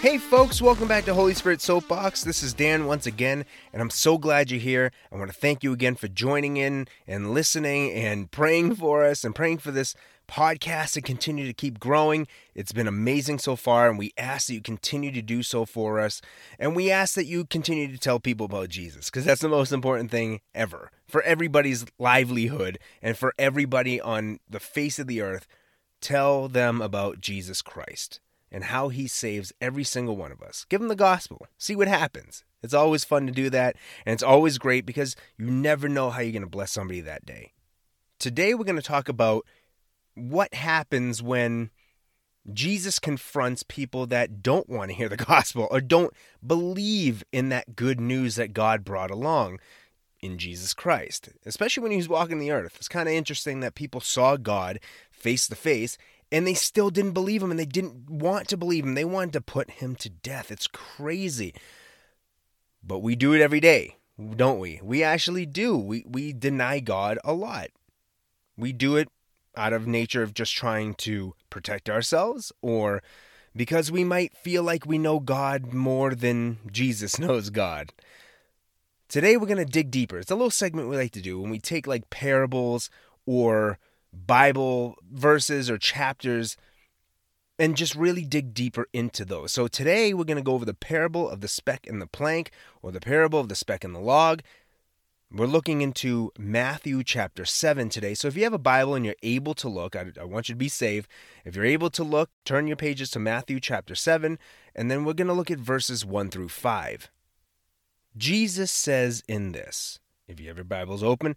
Hey, folks, welcome back to Holy Spirit Soapbox. This is Dan once again, and I'm so glad you're here. I want to thank you again for joining in and listening and praying for us and praying for this podcast to continue to keep growing. It's been amazing so far, and we ask that you continue to do so for us. And we ask that you continue to tell people about Jesus, because that's the most important thing ever for everybody's livelihood and for everybody on the face of the earth. Tell them about Jesus Christ and how he saves every single one of us. Give him the gospel. See what happens. It's always fun to do that, and it's always great because you never know how you're going to bless somebody that day. Today, we're going to talk about what happens when Jesus confronts people that don't want to hear the gospel or don't believe in that good news that God brought along in Jesus Christ, especially when he was walking the earth. It's kind of interesting that people saw God face to face and they still didn't believe him and they didn't want to believe him. They wanted to put him to death. It's crazy. But we do it every day, don't we? We actually do. We we deny God a lot. We do it out of nature of just trying to protect ourselves or because we might feel like we know God more than Jesus knows God. Today we're going to dig deeper. It's a little segment we like to do when we take like parables or Bible verses or chapters and just really dig deeper into those. So today we're going to go over the parable of the speck and the plank or the parable of the speck and the log. We're looking into Matthew chapter 7 today. So if you have a Bible and you're able to look, I, I, want you to be safe. If you're able to look, turn your pages to Matthew chapter 7, and then we're going to look at verses 1 through 5. Jesus says in this, if you have your Bibles open,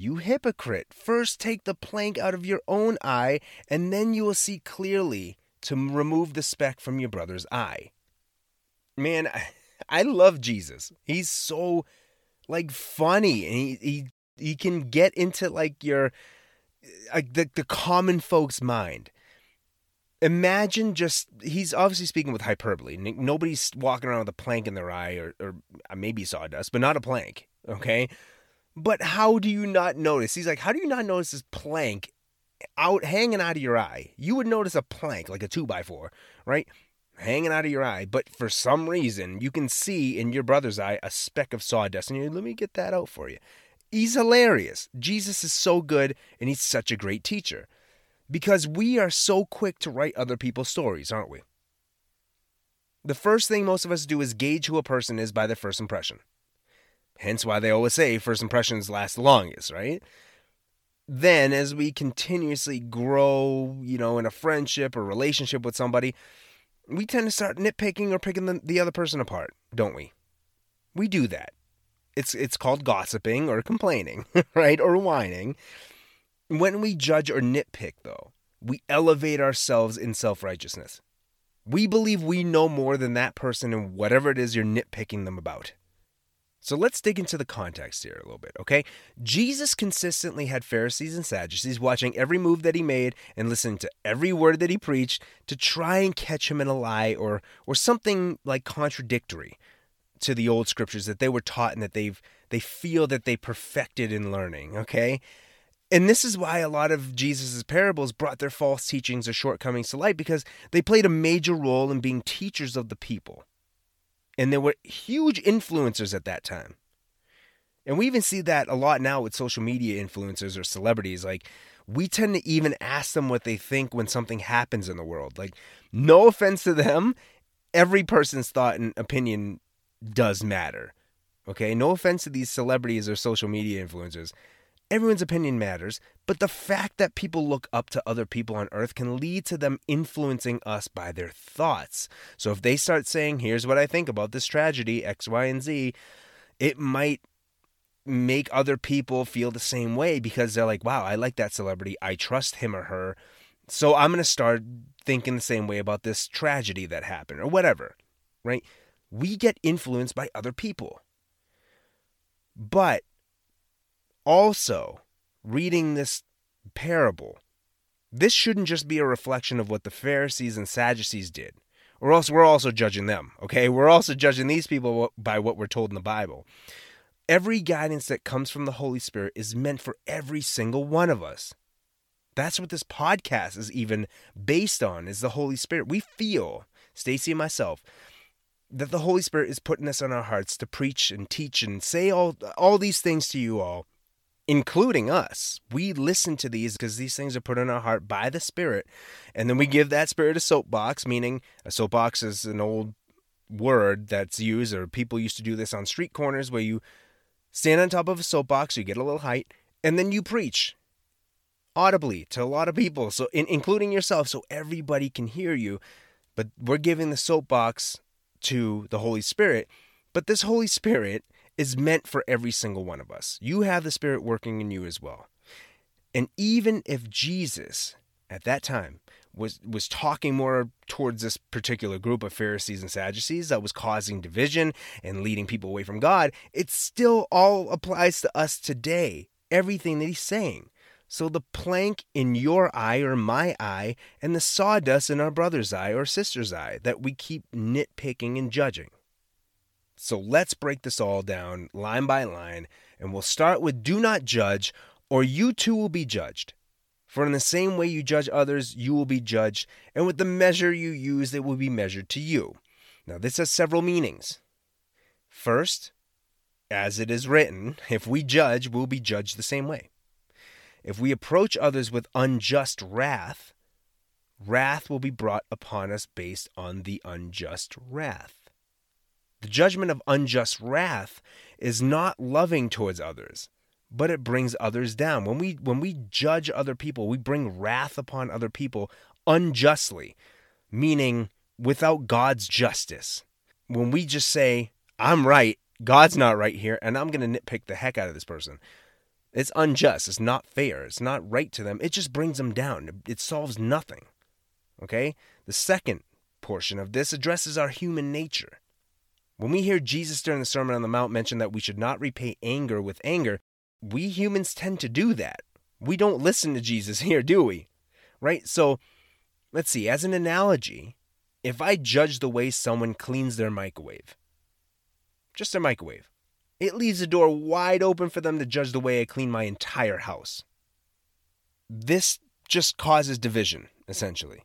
You hypocrite! First take the plank out of your own eye, and then you will see clearly to remove the speck from your brother's eye. Man, I love Jesus. He's so like funny, and he he he can get into like your like the the common folks' mind. Imagine just he's obviously speaking with hyperbole. Nobody's walking around with a plank in their eye or or uh, maybe sawdust, but not a plank. Okay, but how do you not notice? He's like, how do you not notice this plank out hanging out of your eye? You would notice a plank, like a two by four, right? Hanging out of your eye, but for some reason you can see in your brother's eye a speck of sawdust, and you let me get that out for you. He's hilarious. Jesus is so good, and he's such a great teacher. Because we are so quick to write other people's stories, aren't we? The first thing most of us do is gauge who a person is by their first impression. Hence why they always say first impressions last the longest, right? Then, as we continuously grow, you know, in a friendship or relationship with somebody, we tend to start nitpicking or picking the, the other person apart, don't we? We do that. It's it's called gossiping or complaining, right? Or whining. When we judge or nitpick, though, we elevate ourselves in self righteousness. We believe we know more than that person and whatever it is you're nitpicking them about. So let's dig into the context here a little bit, okay? Jesus consistently had Pharisees and Sadducees watching every move that he made and listening to every word that he preached to try and catch him in a lie or or something like contradictory to the old scriptures that they were taught and that they've they feel that they perfected in learning, okay? And this is why a lot of Jesus' parables brought their false teachings or shortcomings to light because they played a major role in being teachers of the people and there were huge influencers at that time. And we even see that a lot now with social media influencers or celebrities. Like, we tend to even ask them what they think when something happens in the world. Like, no offense to them, every person's thought and opinion does matter. Okay, no offense to these celebrities or social media influencers everyone's opinion matters, but the fact that people look up to other people on earth can lead to them influencing us by their thoughts. So if they start saying, here's what I think about this tragedy, X, Y, and Z, it might make other people feel the same way because they're like, wow, I like that celebrity. I trust him or her. So I'm going to start thinking the same way about this tragedy that happened or whatever, right? We get influenced by other people. But Also, reading this parable, this shouldn't just be a reflection of what the Pharisees and Sadducees did, or else we're also judging them, okay? We're also judging these people by what we're told in the Bible. Every guidance that comes from the Holy Spirit is meant for every single one of us. That's what this podcast is even based on is the Holy Spirit. We feel, Stacy and myself, that the Holy Spirit is putting us on our hearts to preach and teach and say all all these things to you all, including us. We listen to these because these things are put in our heart by the Spirit, and then we give that Spirit a soapbox. Meaning, a soapbox is an old word that's used, or people used to do this on street corners where you stand on top of a soapbox, you get a little height, and then you preach audibly to a lot of people, so in, including yourself, so everybody can hear you. But we're giving the soapbox to the Holy Spirit. But this Holy Spirit is meant for every single one of us. You have the Spirit working in you as well. And even if Jesus at that time was was talking more towards this particular group of Pharisees and Sadducees that was causing division and leading people away from God, it still all applies to us today. Everything that he's saying. So the plank in your eye or my eye, and the sawdust in our brother's eye or sister's eye that we keep nitpicking and judging. So let's break this all down line by line, and we'll start with do not judge, or you too will be judged. For in the same way you judge others, you will be judged, and with the measure you use, it will be measured to you. Now, this has several meanings. First, as it is written, if we judge, we'll be judged the same way. If we approach others with unjust wrath, wrath will be brought upon us based on the unjust wrath. The judgment of unjust wrath is not loving towards others, but it brings others down. When we when we judge other people, we bring wrath upon other people unjustly, meaning without God's justice. When we just say, I'm right, God's not right here, and I'm going to nitpick the heck out of this person. It's unjust. It's not fair. It's not right to them. It just brings them down. It solves nothing. Okay? The second portion of this addresses our human nature. When we hear Jesus during the Sermon on the Mount mention that we should not repay anger with anger, we humans tend to do that. We don't listen to Jesus here, do we? Right? So, let's see. As an analogy, if I judge the way someone cleans their microwave, just their microwave, it leaves the door wide open for them to judge the way I clean my entire house. This just causes division, essentially,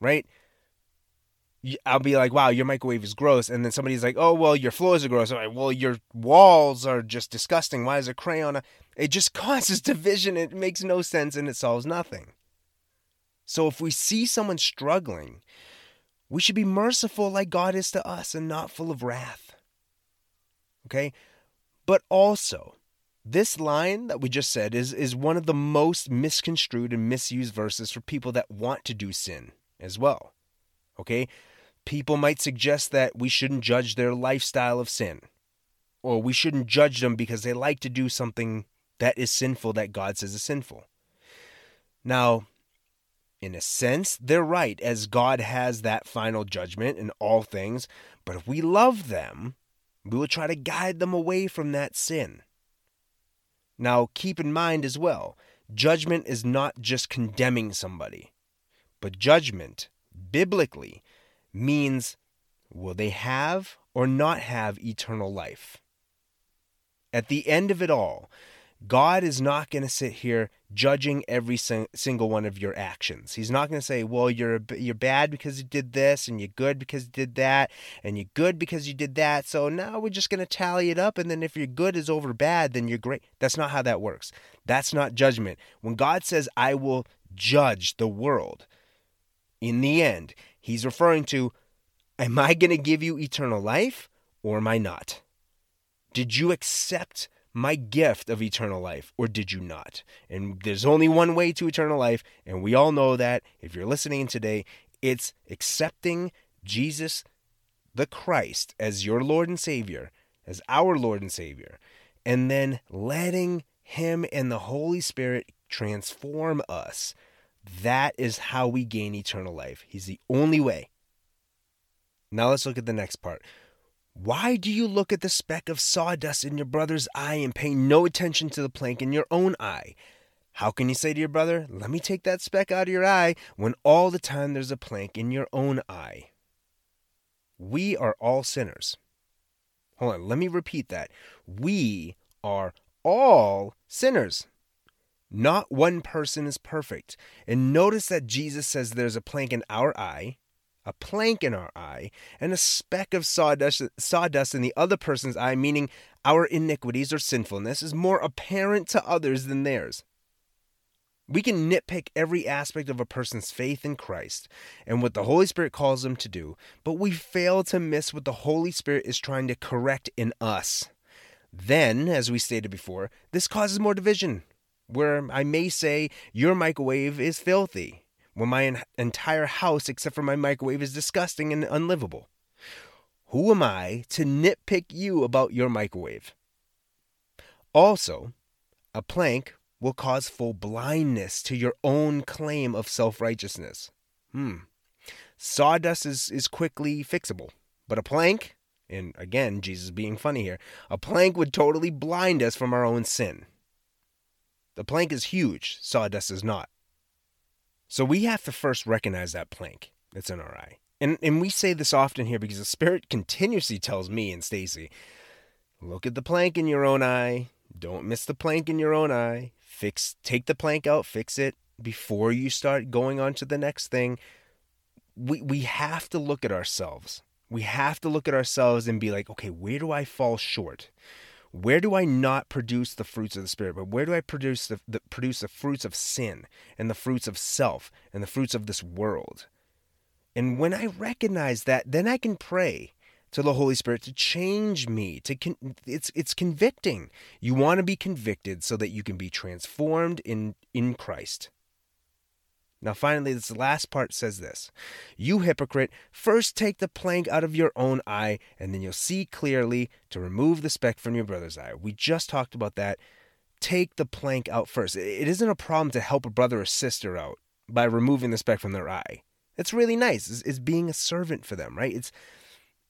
right? I'll be like, wow, your microwave is gross. And then somebody's like, oh, well, your floors are gross. I'm like, well, your walls are just disgusting. Why is there crayon? It just causes division. It makes no sense and it solves nothing. So if we see someone struggling, we should be merciful like God is to us and not full of wrath. Okay? But also, this line that we just said is, is one of the most misconstrued and misused verses for people that want to do sin as well. Okay? People might suggest that we shouldn't judge their lifestyle of sin, or we shouldn't judge them because they like to do something that is sinful that God says is sinful. Now, in a sense, they're right, as God has that final judgment in all things, but if we love them, we will try to guide them away from that sin. Now, keep in mind as well, judgment is not just condemning somebody, but judgment, biblically, means will they have or not have eternal life? At the end of it all, God is not going to sit here judging every sing- single one of your actions. He's not going to say, "Well, you're you're bad because you did this, and you're good because you did that, and you're good because you did that." So now we're just going to tally it up, and then if your good is over bad, then you're great. That's not how that works. That's not judgment. When God says, "I will judge the world," in the end, He's referring to, "Am I going to give you eternal life, or am I not?" Did you accept? my gift of eternal life, or did you not? And there's only one way to eternal life, and we all know that. If you're listening today, it's accepting Jesus the Christ as your Lord and Savior, as our Lord and Savior, and then letting Him and the Holy Spirit transform us. That is how we gain eternal life. He's the only way. Now let's look at the next part. Why do you look at the speck of sawdust in your brother's eye and pay no attention to the plank in your own eye? How can you say to your brother, Let me take that speck out of your eye, when all the time there's a plank in your own eye? We are all sinners. Hold on, let me repeat that. We are all sinners. Not one person is perfect. And notice that Jesus says there's a plank in our eye, a plank in our eye, and a speck of sawdust, sawdust in the other person's eye, meaning our iniquities or sinfulness is more apparent to others than theirs. We can nitpick every aspect of a person's faith in Christ and what the Holy Spirit calls them to do, but we fail to miss what the Holy Spirit is trying to correct in us. Then, as we stated before, this causes more division, where I may say, Your microwave is filthy, when my entire house, except for my microwave, is disgusting and unlivable. Who am I to nitpick you about your microwave? Also, a plank will cause full blindness to your own claim of self righteousness. Hmm. Sawdust is, is quickly fixable, but a plank, and again, Jesus being funny here, a plank would totally blind us from our own sin. The plank is huge, sawdust is not. So we have to first recognize that plank that's in our eye. And and we say this often here because the Spirit continuously tells me and Stacy, look at the plank in your own eye. Don't miss the plank in your own eye fix take the plank out fix it before you start going on to the next thing we we have to look at ourselves we have to look at ourselves and be like okay where do i fall short where do i not produce the fruits of the spirit but where do i produce the, the produce the fruits of sin and the fruits of self and the fruits of this world and when i recognize that then i can pray to the Holy Spirit to change me. To con- it's it's convicting. You want to be convicted so that you can be transformed in in Christ. Now, finally, this last part says this You hypocrite, first take the plank out of your own eye, and then you'll see clearly to remove the speck from your brother's eye. We just talked about that. Take the plank out first. It isn't a problem to help a brother or sister out by removing the speck from their eye. It's really nice. It's, it's being a servant for them, right? It's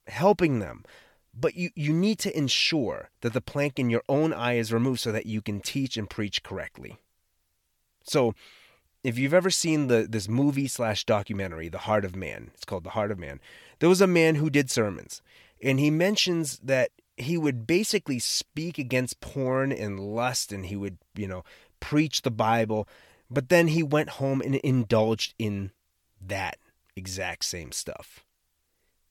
helping them. But you, you need to ensure that the plank in your own eye is removed so that you can teach and preach correctly. So, if you've ever seen the this movie slash documentary, The Heart of Man, it's called The Heart of Man. There was a man who did sermons, and he mentions that he would basically speak against porn and lust, and he would, you know, preach the Bible, but then he went home and indulged in that exact same stuff.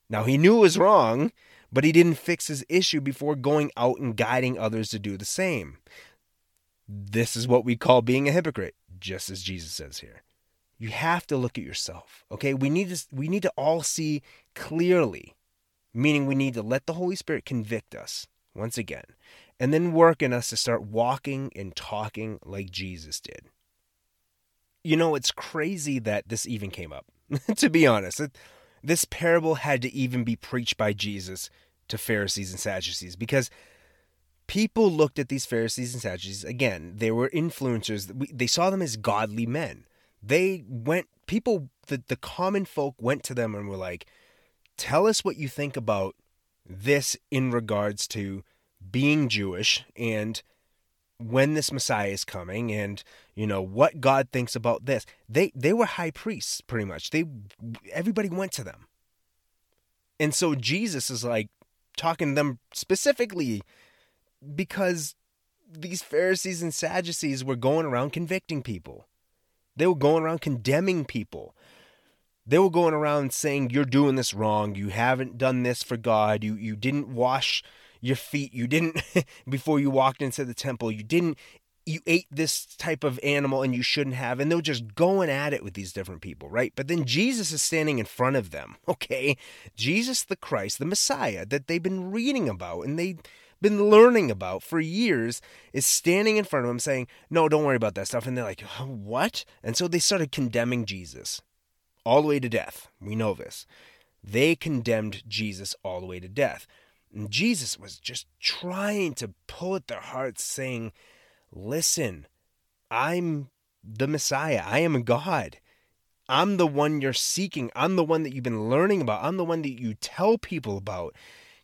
Now, he knew it was wrong, but he didn't fix his issue before going out and guiding others to do the same. This is what we call being a hypocrite, just as Jesus says here. You have to look at yourself. Okay? We need to we need to all see clearly, meaning we need to let the Holy Spirit convict us once again, and then work in us to start walking and talking like Jesus did. You know, it's crazy that this even came up. to be honest, it, this parable had to even be preached by Jesus to Pharisees and Sadducees because people looked at these Pharisees and Sadducees again, they were influencers. They saw them as godly men. They went people the, the common folk went to them and were like, "Tell us what you think about this in regards to being Jewish and when this Messiah is coming and you know what God thinks about this. They they were high priests pretty much. They everybody went to them. And so Jesus is like talking to them specifically because these Pharisees and Sadducees were going around convicting people. They were going around condemning people. They were going around saying you're doing this wrong. You haven't done this for God. You you didn't wash your feet. You didn't, before you walked into the temple, you didn't, you ate this type of animal and you shouldn't have. And they were just going at it with these different people, right? But then Jesus is standing in front of them, okay? Jesus the Christ, the Messiah that they've been reading about and they've been learning about for years is standing in front of them saying, No, don't worry about that stuff. And they're like, What? And so they started condemning Jesus all the way to death. We know this. They condemned Jesus all the way to death. And Jesus was just trying to pull at their hearts, saying, Listen, I'm the Messiah. I am God. I'm the one you're seeking. I'm the one that you've been learning about. I'm the one that you tell people about.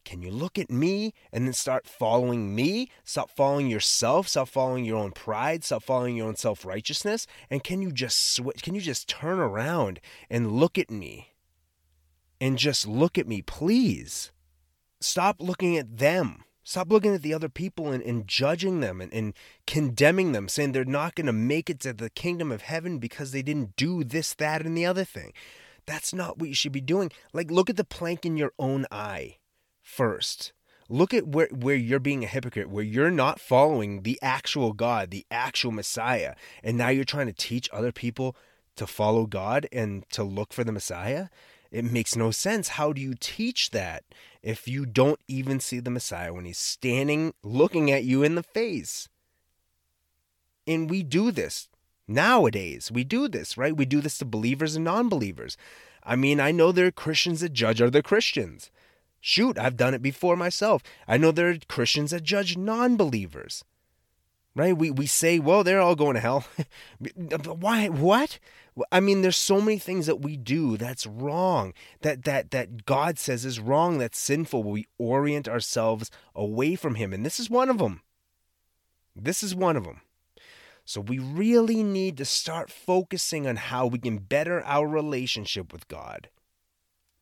Can you look at me and then start following me? Stop following yourself, stop following your own pride, stop following your own self-righteousness, and can you just switch can you just turn around and look at me? And just look at me, please. Stop looking at them. Stop looking at the other people and, and judging them and, and condemning them, saying they're not going to make it to the kingdom of heaven because they didn't do this, that, and the other thing. That's not what you should be doing. Like, look at the plank in your own eye first. Look at where, where you're being a hypocrite, where you're not following the actual God, the actual Messiah. And now you're trying to teach other people to follow God and to look for the Messiah. It makes no sense. How do you teach that if you don't even see the Messiah when he's standing looking at you in the face? And we do this nowadays. We do this, right? We do this to believers and non believers. I mean, I know there are Christians that judge other Christians. Shoot, I've done it before myself. I know there are Christians that judge non believers. Right? We, we say, well, they're all going to hell. Why? What? I mean, there's so many things that we do that's wrong, that that that God says is wrong, that's sinful. We orient ourselves away from Him, and this is one of them. This is one of them. So we really need to start focusing on how we can better our relationship with God.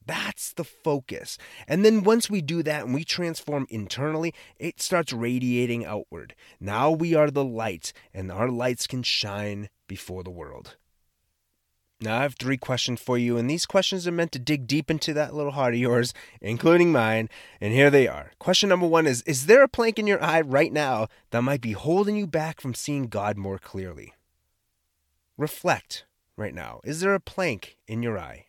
That's the focus. And then once we do that and we transform internally, it starts radiating outward. Now we are the light, and our lights can shine before the world. Now, I have three questions for you, and these questions are meant to dig deep into that little heart of yours, including mine. And here they are. Question number one is Is there a plank in your eye right now that might be holding you back from seeing God more clearly? Reflect right now. Is there a plank in your eye?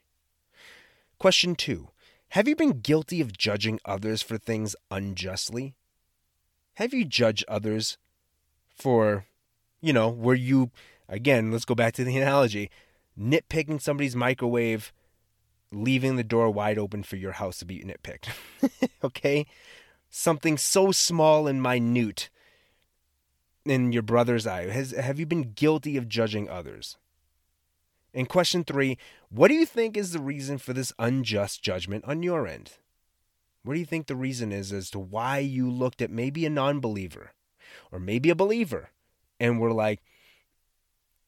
Question two Have you been guilty of judging others for things unjustly? Have you judged others for, you know, were you, again, let's go back to the analogy nitpicking somebody's microwave, leaving the door wide open for your house to be nitpicked. okay? Something so small and minute in your brother's eye. Has, have you been guilty of judging others? And question three What do you think is the reason for this unjust judgment on your end? What do you think the reason is as to why you looked at maybe a non believer or maybe a believer and were like,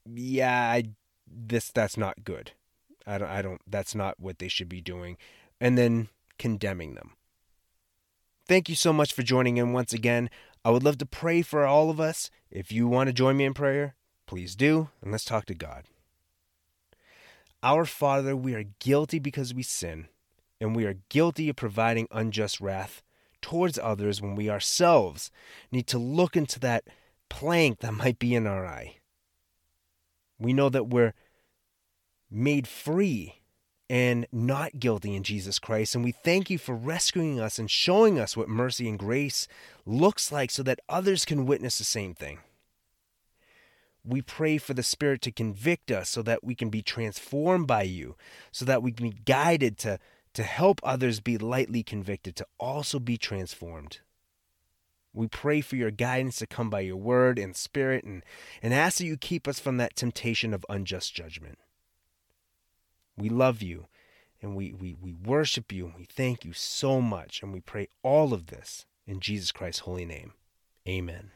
yeah, I this that's not good. I don't I don't that's not what they should be doing and then condemning them. Thank you so much for joining in once again. I would love to pray for all of us. If you want to join me in prayer, please do, and let's talk to God. Our Father, we are guilty because we sin, and we are guilty of providing unjust wrath towards others when we ourselves need to look into that plank that might be in our eye. We know that we're made free and not guilty in Jesus Christ. And we thank you for rescuing us and showing us what mercy and grace looks like so that others can witness the same thing. We pray for the Spirit to convict us so that we can be transformed by you, so that we can be guided to, to help others be lightly convicted, to also be transformed. We pray for your guidance to come by your word and spirit and, and ask that you keep us from that temptation of unjust judgment. We love you and we, we, we worship you and we thank you so much. And we pray all of this in Jesus Christ's holy name. Amen.